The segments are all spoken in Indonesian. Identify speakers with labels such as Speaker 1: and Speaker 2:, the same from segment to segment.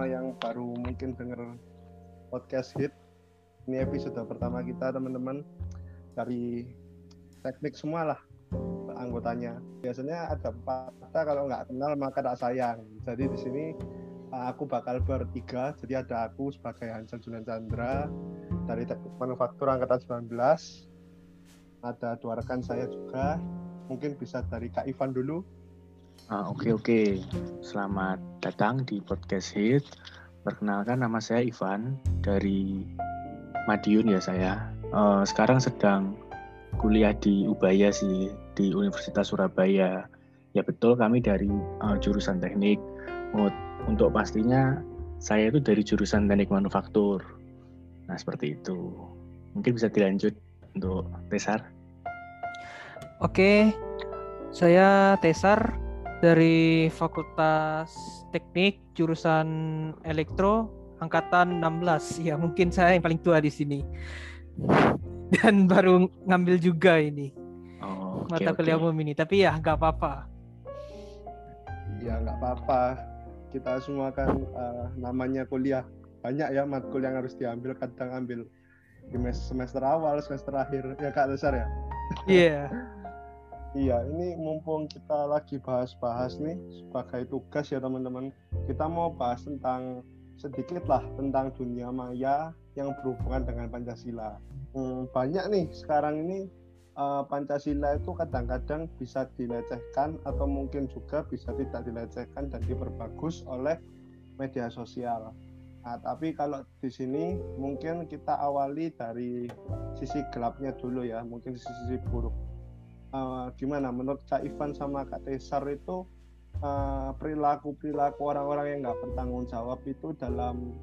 Speaker 1: semua yang baru mungkin denger podcast hit. Ini episode pertama kita teman-teman dari teknik semua lah anggotanya. Biasanya ada pepatah kalau nggak kenal maka tak sayang. Jadi di sini uh, aku bakal bertiga. Jadi ada aku sebagai Hansel Julian Chandra dari teknik manufaktur angkatan 19. Ada dua rekan saya juga. Mungkin bisa dari Kak Ivan dulu.
Speaker 2: Ah, Oke oke, selamat datang di podcast Hit. Perkenalkan nama saya Ivan dari Madiun ya saya. Eh, sekarang sedang kuliah di Ubaya sih di Universitas Surabaya. Ya betul kami dari eh, jurusan teknik. Untuk pastinya saya itu dari jurusan teknik manufaktur. Nah seperti itu. Mungkin bisa dilanjut untuk Tesar.
Speaker 3: Oke, saya Tesar dari Fakultas Teknik jurusan Elektro angkatan 16. Ya, mungkin saya yang paling tua di sini. Dan baru ngambil juga ini
Speaker 2: Oh, oke,
Speaker 3: mata kuliah umum ini. Tapi ya nggak apa-apa.
Speaker 1: Ya nggak apa-apa. Kita semua kan uh, namanya kuliah banyak ya matkul yang harus diambil. Kadang ambil di mes- semester awal, semester akhir. Ya Kak Besar ya.
Speaker 3: Iya.
Speaker 1: Iya, ini mumpung kita lagi bahas-bahas nih sebagai tugas ya teman-teman. Kita mau bahas tentang sedikit lah tentang dunia maya yang berhubungan dengan Pancasila. Hmm, banyak nih sekarang ini eh, Pancasila itu kadang-kadang bisa dilecehkan atau mungkin juga bisa tidak dilecehkan dan diperbagus oleh media sosial. Nah, tapi kalau di sini mungkin kita awali dari sisi gelapnya dulu ya, mungkin sisi buruk eh, gimana menurut Kak Ivan sama Kak Tesar itu eh, perilaku-perilaku orang-orang yang nggak bertanggung jawab itu dalam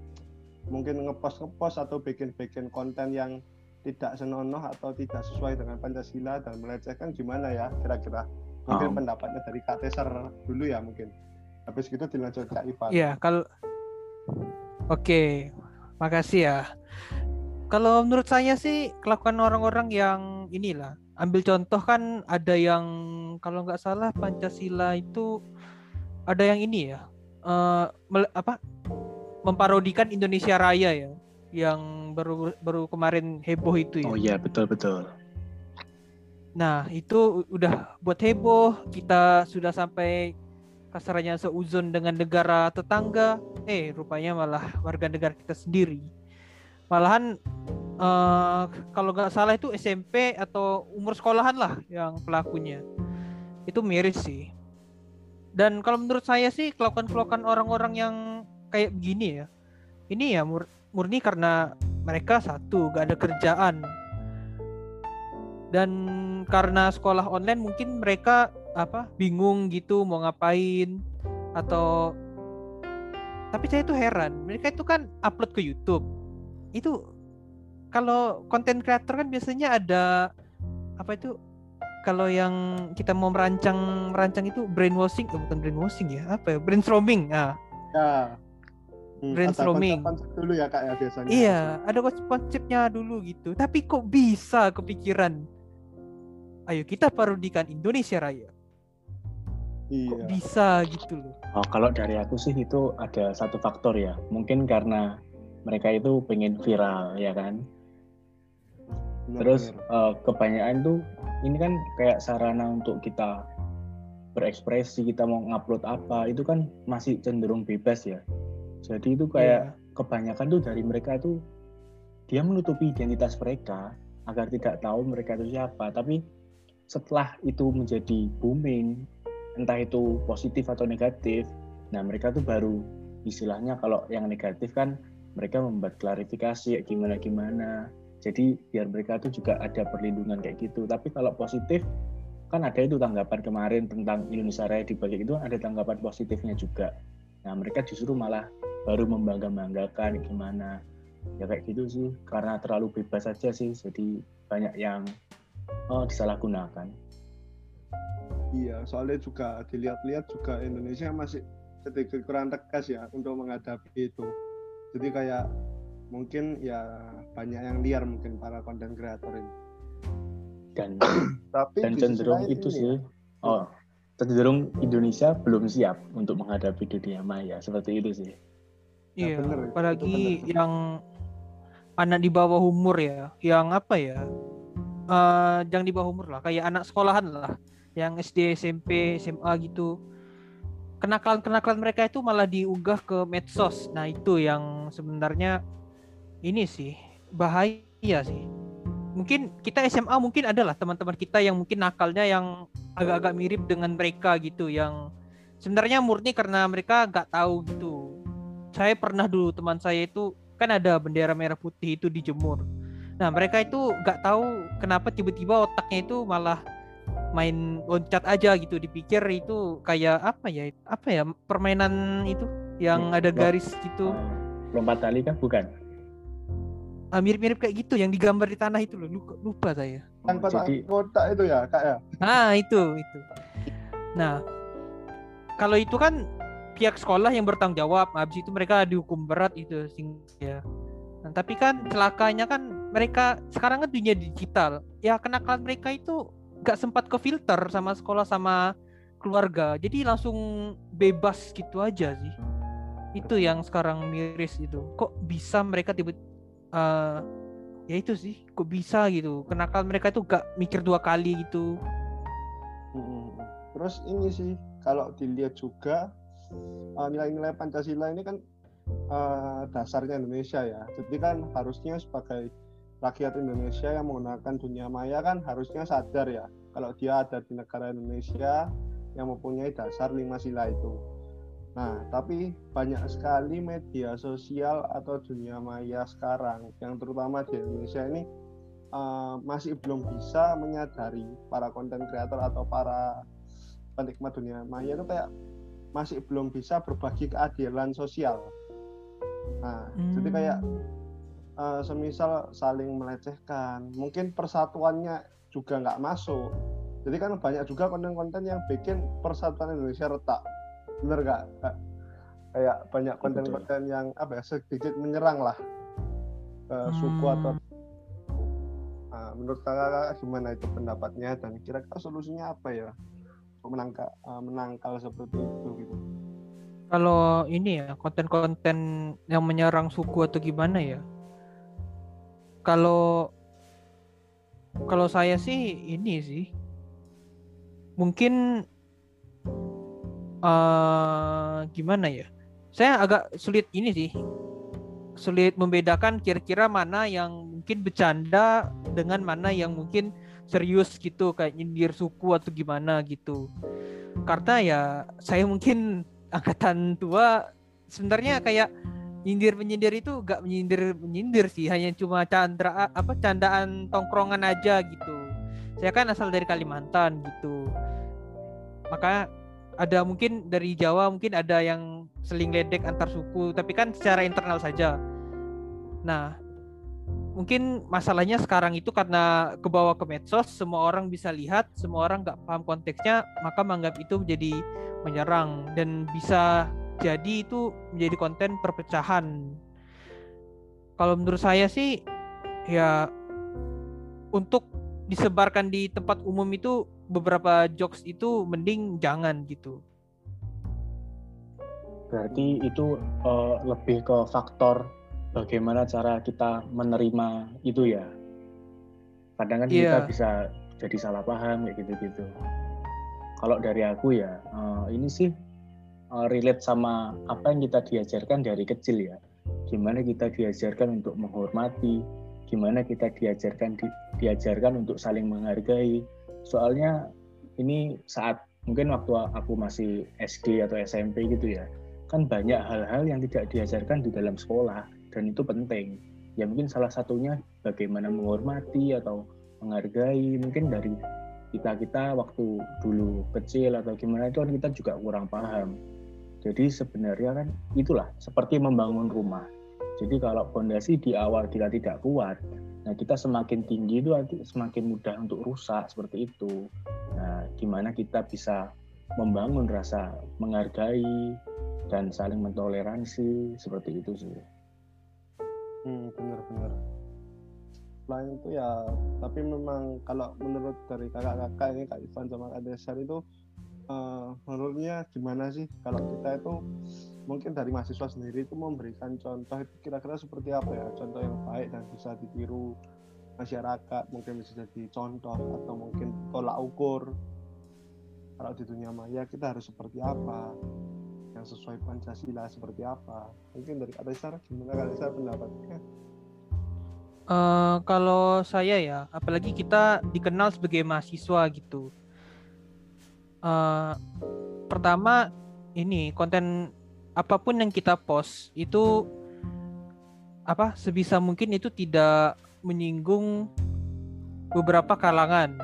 Speaker 1: mungkin ngepost ngepost atau bikin-bikin konten yang tidak senonoh atau tidak sesuai dengan Pancasila dan melecehkan gimana ya kira-kira mungkin
Speaker 2: Um.
Speaker 1: pendapatnya dari Kak Tesar dulu ya mungkin habis itu dilanjut Kak Ivan
Speaker 3: Iya, kalau Oke, makasih ya. Kalau menurut saya sih kelakuan orang-orang yang inilah, ambil contoh kan ada yang kalau nggak salah Pancasila itu ada yang ini ya, mel- apa memparodikan Indonesia Raya ya, yang baru baru kemarin heboh itu ya.
Speaker 2: Oh iya betul betul.
Speaker 3: Nah, itu udah buat heboh. Kita sudah sampai kasarnya seuzon dengan negara tetangga. Eh, rupanya malah warga negara kita sendiri. Malahan eh, kalau nggak salah itu SMP atau umur sekolahan lah yang pelakunya. Itu miris sih. Dan kalau menurut saya sih kelakuan-kelakuan orang-orang yang kayak begini ya. Ini ya mur- murni karena mereka satu gak ada kerjaan dan karena sekolah online mungkin mereka apa bingung gitu mau ngapain atau tapi saya tuh heran mereka itu kan upload ke YouTube itu kalau konten kreator kan biasanya ada apa itu kalau yang kita mau merancang merancang itu brainwashing oh, bukan brainwashing ya apa ya brainstorming ah.
Speaker 1: Ya. Hmm, ada
Speaker 3: Brainstorming.
Speaker 1: dulu ya Kak ya biasanya.
Speaker 3: Iya ada konsep- konsepnya dulu gitu. Tapi kok bisa kepikiran? Ayo kita parodikan Indonesia Raya.
Speaker 1: Iya.
Speaker 3: kok bisa gitu loh?
Speaker 2: Oh, kalau dari aku sih itu ada satu faktor ya. Mungkin karena mereka itu pengen viral, ya kan?
Speaker 1: benar,
Speaker 2: Terus
Speaker 1: benar.
Speaker 2: eh, kebanyakan tuh ini kan kayak sarana untuk kita berekspresi, kita mau ngupload apa, itu kan masih cenderung bebas ya. Jadi itu kayak
Speaker 3: Iya.
Speaker 2: kebanyakan tuh dari mereka itu dia menutupi identitas mereka agar tidak tahu mereka itu siapa. Tapi setelah itu menjadi booming, entah itu positif atau negatif, nah mereka tuh baru istilahnya kalau yang negatif kan mereka membuat klarifikasi gimana gimana. Jadi biar mereka tuh juga ada perlindungan kayak gitu. Tapi kalau positif kan ada itu tanggapan kemarin tentang Indonesia Raya di balik itu ada tanggapan positifnya juga. Nah mereka justru malah baru membangga-banggakan gimana ya kayak gitu sih karena terlalu bebas saja sih jadi banyak yang oh, disalahgunakan
Speaker 1: Iya, soalnya juga dilihat-lihat juga Indonesia masih sedikit kurang tegas ya untuk menghadapi itu. Jadi kayak mungkin ya banyak yang liar mungkin para konten kreator ini.
Speaker 2: dan
Speaker 1: Tapi
Speaker 2: dan cenderung itu sih
Speaker 1: ya,
Speaker 2: oh cenderung Indonesia belum siap untuk menghadapi dunia maya seperti itu sih
Speaker 1: Ya,
Speaker 3: Iya,
Speaker 1: bener, itu
Speaker 3: apalagi
Speaker 1: bener.
Speaker 3: yang anak di bawah umur ya, yang apa ya? eh yang di bawah umur lah, kayak anak sekolahan lah, yang SD, SMP, SMA gitu. Kenakalan-kenakalan mereka itu malah diunggah ke medsos. Nah, itu yang sebenarnya ini sih bahaya sih. Mungkin kita SMA mungkin adalah teman-teman kita yang mungkin nakalnya yang agak-agak mirip dengan mereka gitu, yang sebenarnya murni karena mereka nggak tahu gitu saya pernah dulu teman saya itu kan ada bendera merah putih itu dijemur. Nah mereka itu nggak tahu kenapa tiba-tiba otaknya itu malah main loncat aja gitu. Dipikir itu kayak apa ya apa ya permainan itu yang
Speaker 2: Ya,
Speaker 3: ada garis gitu.
Speaker 2: Lompat tali kan bukan.
Speaker 3: Ah, mirip-mirip kayak gitu yang digambar di tanah itu loh. Lupa, lupa saya.
Speaker 1: Yang kotak,
Speaker 2: Jadi-
Speaker 1: kotak itu ya kak ya.
Speaker 3: nah itu itu. Nah kalau itu kan pihak sekolah yang bertanggung jawab. Habis itu mereka dihukum berat itu sing ya. Nah, tapi kan celakanya kan mereka sekarang kan dunia digital. Ya kenakalan mereka itu gak sempat ke filter sama sekolah sama keluarga. Jadi langsung bebas gitu aja sih. Itu yang sekarang miris itu. Kok bisa mereka tiba eh, ya itu sih kok bisa gitu. Kenakalan mereka itu gak mikir dua kali gitu.
Speaker 1: Terus ini sih kalau dilihat juga eh, nilai-nilai Pancasila ini kan eh, dasarnya Indonesia ya. Jadi kan harusnya sebagai rakyat Indonesia yang menggunakan dunia maya kan harusnya sadar ya kalau dia ada di negara Indonesia yang mempunyai dasar lima sila itu. Nah, tapi banyak sekali media sosial atau dunia maya sekarang yang terutama di Indonesia ini eh, masih belum bisa menyadari para konten kreator atau para penikmat dunia maya itu kayak masih belum bisa berbagi keadilan sosial. Nah, jadi kayak eh, semisal saling melecehkan, mungkin persatuannya juga nggak masuk. Jadi kan banyak juga konten-konten yang bikin persatuan Indonesia retak. Bener nggak? Kayak banyak konten-konten yang apa ya sedikit menyerang lah ke suku
Speaker 3: Hmm.
Speaker 1: atau Nah, menurut kakak gimana itu pendapatnya dan kira-kira solusinya apa ya menangkal eh, menangkal seperti itu gitu?
Speaker 3: kalau ini ya konten-konten yang menyerang suku atau gimana ya kalau kalau saya sih ini sih. Mungkin eh gimana ya? Saya agak sulit ini sih. Sulit membedakan kira-kira mana yang mungkin bercanda dengan mana yang mungkin serius gitu kayak nyindir suku atau gimana gitu. Karena ya saya mungkin angkatan tua sebenarnya kayak nyindir menyindir itu gak menyindir menyindir sih hanya cuma candra apa candaan tongkrongan aja gitu. Saya kan asal dari Kalimantan gitu. Maka ada mungkin dari Jawa mungkin ada yang seling ledek antar suku tapi kan secara internal saja. Nah mungkin masalahnya sekarang itu karena kebawa ke medsos semua orang bisa lihat semua orang nggak paham konteksnya maka menganggap itu menjadi menyerang dan bisa jadi itu menjadi konten perpecahan. Kalau menurut saya sih ya untuk disebarkan di tempat umum itu beberapa jokes itu mending jangan gitu.
Speaker 2: Berarti itu eh, lebih ke faktor bagaimana cara kita menerima itu ya? Kadang kan kita
Speaker 3: Iya.
Speaker 2: bisa jadi salah paham kayak gitu-gitu. Kalau dari aku ya eh, ini sih eh, relate sama apa yang kita diajarkan dari kecil ya. Gimana kita diajarkan untuk menghormati gimana kita diajarkan di- diajarkan untuk saling menghargai. Soalnya ini saat mungkin waktu aku masih SD atau SMP gitu ya kan banyak hal-hal yang tidak diajarkan di dalam sekolah dan itu penting. Ya mungkin salah satunya bagaimana menghormati atau menghargai. Mungkin dari kita kita waktu dulu kecil atau gimana itu kan kita juga kurang paham jadi sebenarnya kan itulah seperti membangun rumah. Jadi kalau fondasi di awal kita tidak kuat nah kita semakin tinggi itu nanti semakin mudah untuk rusak seperti itu. Nah gimana kita bisa membangun rasa menghargai dan saling mentoleransi seperti itu sih.
Speaker 1: Hmm, benar-benar. Selain itu ya, tapi memang kalau menurut dari kakak-kakak ini Kak Ivan sama Kak Desar itu, eh, menurutnya gimana sih? Kalau kita itu mungkin dari mahasiswa sendiri itu memberikan contoh itu kira-kira seperti apa ya? Contoh yang baik dan bisa ditiru masyarakat mungkin bisa jadi contoh atau mungkin tolak ukur. Kalau di dunia maya kita harus seperti apa? Yang sesuai Pancasila seperti apa? Mungkin dari kata Isar gimana kata Isar pendapatnya?
Speaker 3: Uh, kalau saya ya, apalagi kita dikenal sebagai mahasiswa gitu. Uh, pertama ini konten apa pun yang kita post itu apa sebisa mungkin itu tidak menyinggung beberapa kalangan.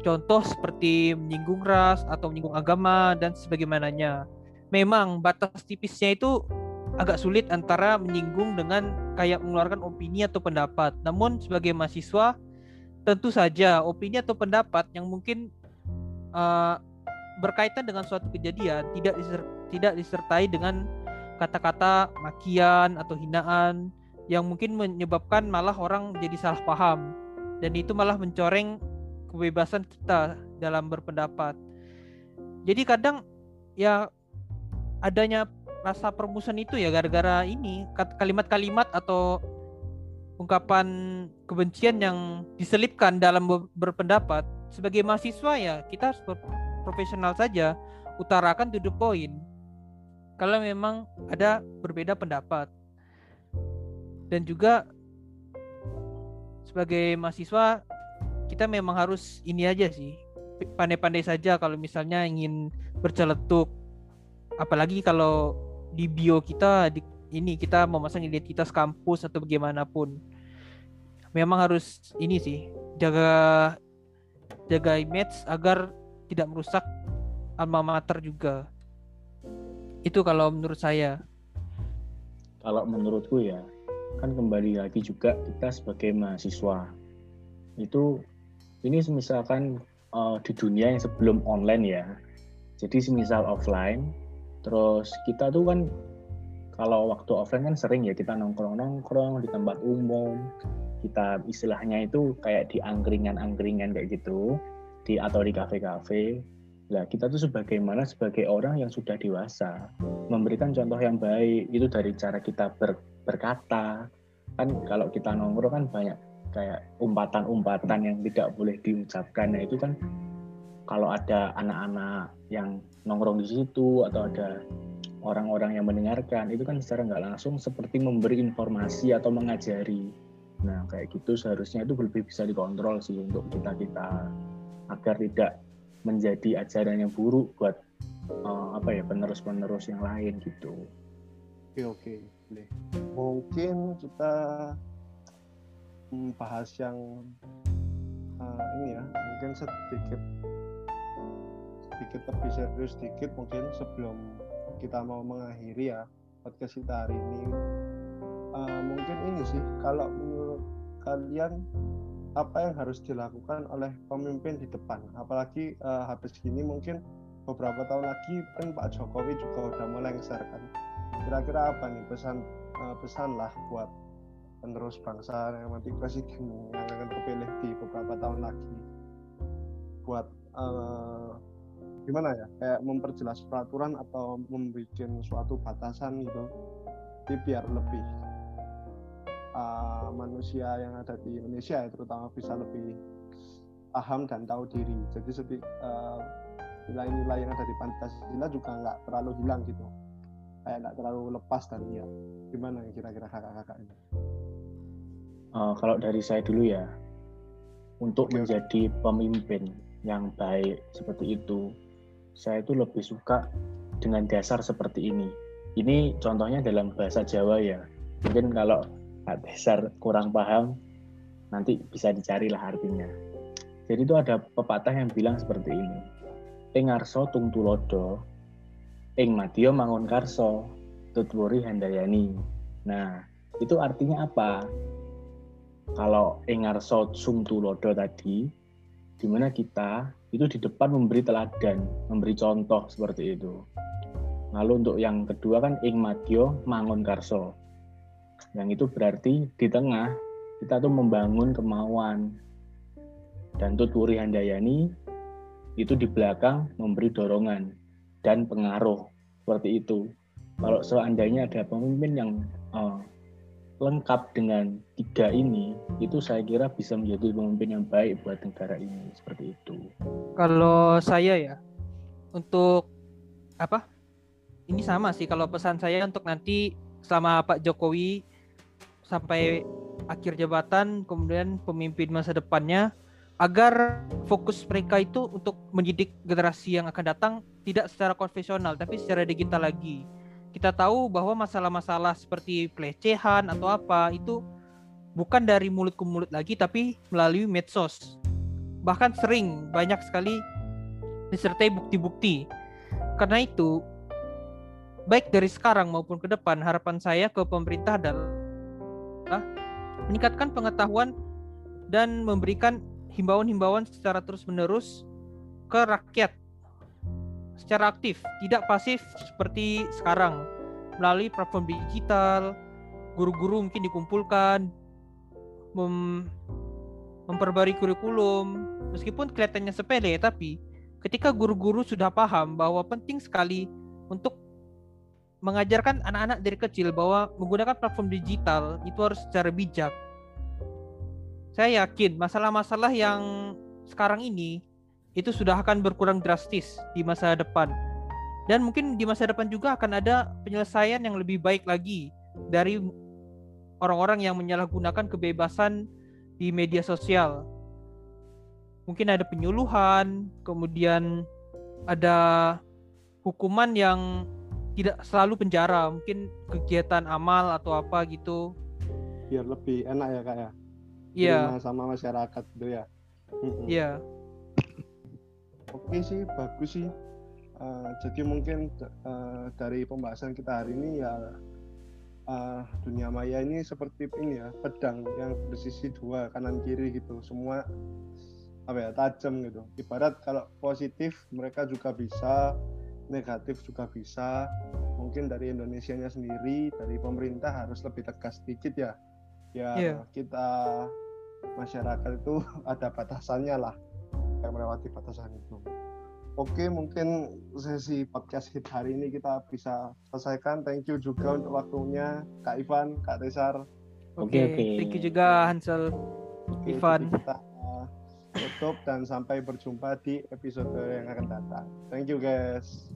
Speaker 3: Contoh seperti menyinggung ras atau menyinggung agama dan sebagaimananya. Memang batas tipisnya itu agak sulit antara menyinggung dengan kayak mengeluarkan opini atau pendapat. Namun sebagai mahasiswa tentu saja opini atau pendapat yang mungkin uh, berkaitan dengan suatu kejadian tidak diser tidak disertai dengan kata-kata makian atau hinaan yang mungkin menyebabkan malah orang jadi salah paham dan itu malah mencoreng kebebasan kita dalam berpendapat. Jadi kadang ya adanya rasa permusuhan itu ya gara-gara ini kalimat-kalimat atau ungkapan kebencian yang diselipkan dalam berpendapat sebagai mahasiswa ya kita harus profesional saja utarakan to the point kalau memang ada berbeda pendapat. Dan juga sebagai mahasiswa kita memang harus ini aja sih pandai-pandai saja kalau misalnya ingin berceletuk. Apalagi kalau di bio kita di ini kita memasang identitas kampus atau bagaimanapun. Memang harus ini sih jaga jaga image agar tidak merusak alma mater juga. Itu kalau menurut saya.
Speaker 2: Kalau menurutku ya kan kembali lagi juga kita sebagai mahasiswa. Itu ini misalkan uh, di dunia yang sebelum online ya. Jadi semisal offline Terus kita tuh kan kalau waktu offline kan sering ya kita nongkrong-nongkrong di tempat umum. Kita istilahnya itu kayak di angkringan-angkringan kayak gitu, di atau di kafe-kafe. Nah, kita tuh sebagaimana sebagai orang yang sudah dewasa, memberikan contoh yang baik itu dari cara kita ber, berkata. Kan kalau kita nongkrong kan banyak kayak umpatan-umpatan yang tidak boleh diucapkan. Nah, itu kan kalau ada anak-anak yang nongkrong di situ atau ada orang-orang yang mendengarkan itu kan secara nggak langsung seperti memberi informasi atau mengajari. Nah kayak gitu seharusnya itu lebih bisa dikontrol sih untuk kita kita agar tidak menjadi ajaran yang buruk buat uh, apa ya penerus-penerus yang lain gitu.
Speaker 1: Oke oke boleh. Mungkin kita bahas yang uh, ini ya mungkin sedikit sedikit lebih serius sedikit mungkin sebelum kita mau mengakhiri ya podcast kita hari ini uh, mungkin ini sih kalau menurut kalian apa yang harus dilakukan oleh pemimpin di depan. Apalagi uh, habis gini mungkin beberapa tahun lagi kan Pak Jokowi juga udah mulai kan. Kira-kira apa nih pesan uh, pesan lah buat penerus bangsa yang nanti presiden yang akan terpilih di beberapa tahun lagi? Buat uh, gimana ya? Kayak memperjelas peraturan atau membuat suatu batasan gitu. Biar lebih uh, manusia yang ada di Indonesia ya terutama bisa lebih paham dan tahu diri jadi seti, uh, nilai-nilai yang ada di Pancasila juga nggak terlalu hilang gitu kayak nggak terlalu lepas dan ya gimana kira-kira kakak-kakak ini
Speaker 2: uh, kalau dari saya dulu ya untuk okay, menjadi pemimpin yang baik seperti itu saya itu lebih suka dengan dasar seperti ini. Ini contohnya dalam bahasa Jawa ya. Mungkin kalau dasar kurang paham, nanti bisa dicarilah artinya. Jadi itu ada pepatah yang bilang seperti ini. Ing arso tung tulodo, ing madya mangun karso, tutwuri handayani. Nah, itu artinya apa? Kalau ing arso sung tulodo tadi, di mana kita itu di depan memberi teladan, memberi contoh seperti itu. Lalu untuk yang kedua kan ing madyo mangun karso. Yang itu berarti di tengah kita tuh membangun kemauan. Dan tuturi handayani itu di belakang memberi dorongan dan pengaruh seperti itu. kalau seandainya ada pemimpin yang uh, lengkap dengan tiga ini, itu saya kira bisa menjadi pemimpin yang baik buat negara ini seperti itu.
Speaker 3: Kalau saya ya, untuk apa? Ini sama sih kalau pesan saya untuk nanti selama Pak Jokowi sampai akhir jabatan, kemudian pemimpin masa depannya agar fokus mereka itu untuk mendidik generasi yang akan datang tidak secara konvensional tapi secara digital lagi. Kita tahu bahwa masalah-masalah seperti pelecehan atau apa itu bukan dari mulut ke mulut lagi tapi melalui medsos. Bahkan sering banyak sekali disertai bukti-bukti. Karena itu baik dari sekarang maupun ke depan harapan saya ke pemerintah adalah meningkatkan pengetahuan dan memberikan himbauan-himbauan secara terus-menerus ke rakyat secara aktif, tidak pasif seperti sekarang. Melalui platform digital, guru-guru mungkin dikumpulkan, mem memperbarui kurikulum, meskipun kelihatannya sepele, tapi ketika guru-guru sudah paham bahwa penting sekali untuk mengajarkan anak-anak dari kecil bahwa menggunakan platform digital itu harus secara bijak, saya yakin masalah-masalah yang sekarang ini itu sudah akan berkurang drastis di masa depan. Dan mungkin di masa depan juga akan ada penyelesaian yang lebih baik lagi dari orang-orang yang menyalahgunakan kebebasan di media sosial. Mungkin ada penyuluhan, kemudian ada hukuman yang tidak selalu penjara, mungkin kegiatan amal atau apa gitu.
Speaker 1: Biar lebih enak ya kak ya
Speaker 3: Iya.
Speaker 1: sama masyarakat gitu ya
Speaker 3: Iya.
Speaker 1: oke sih bagus sih Uh, jadi mungkin uh, dari pembahasan kita hari ini ya uh, dunia maya ini seperti ini ya pedang yang bersisi dua kanan kiri gitu semua apa ya tajam gitu ibarat kalau positif mereka juga bisa negatif juga bisa mungkin dari Indonesia nya sendiri dari pemerintah harus lebih tegas sedikit ya ya
Speaker 3: Yeah.
Speaker 1: kita masyarakat itu ada batasannya lah yang melewati batasan itu. Oke, mungkin sesi podcast hit hari ini kita bisa selesaikan. Thank you juga untuk waktunya, Kak Ivan, Kak Tesar.
Speaker 3: Oke,
Speaker 2: Oke, oke.
Speaker 3: thank you juga Hansel.
Speaker 1: Oke,
Speaker 3: Ivan.
Speaker 1: Kita uh, tutup dan sampai berjumpa di episode yang akan datang. Thank you, guys.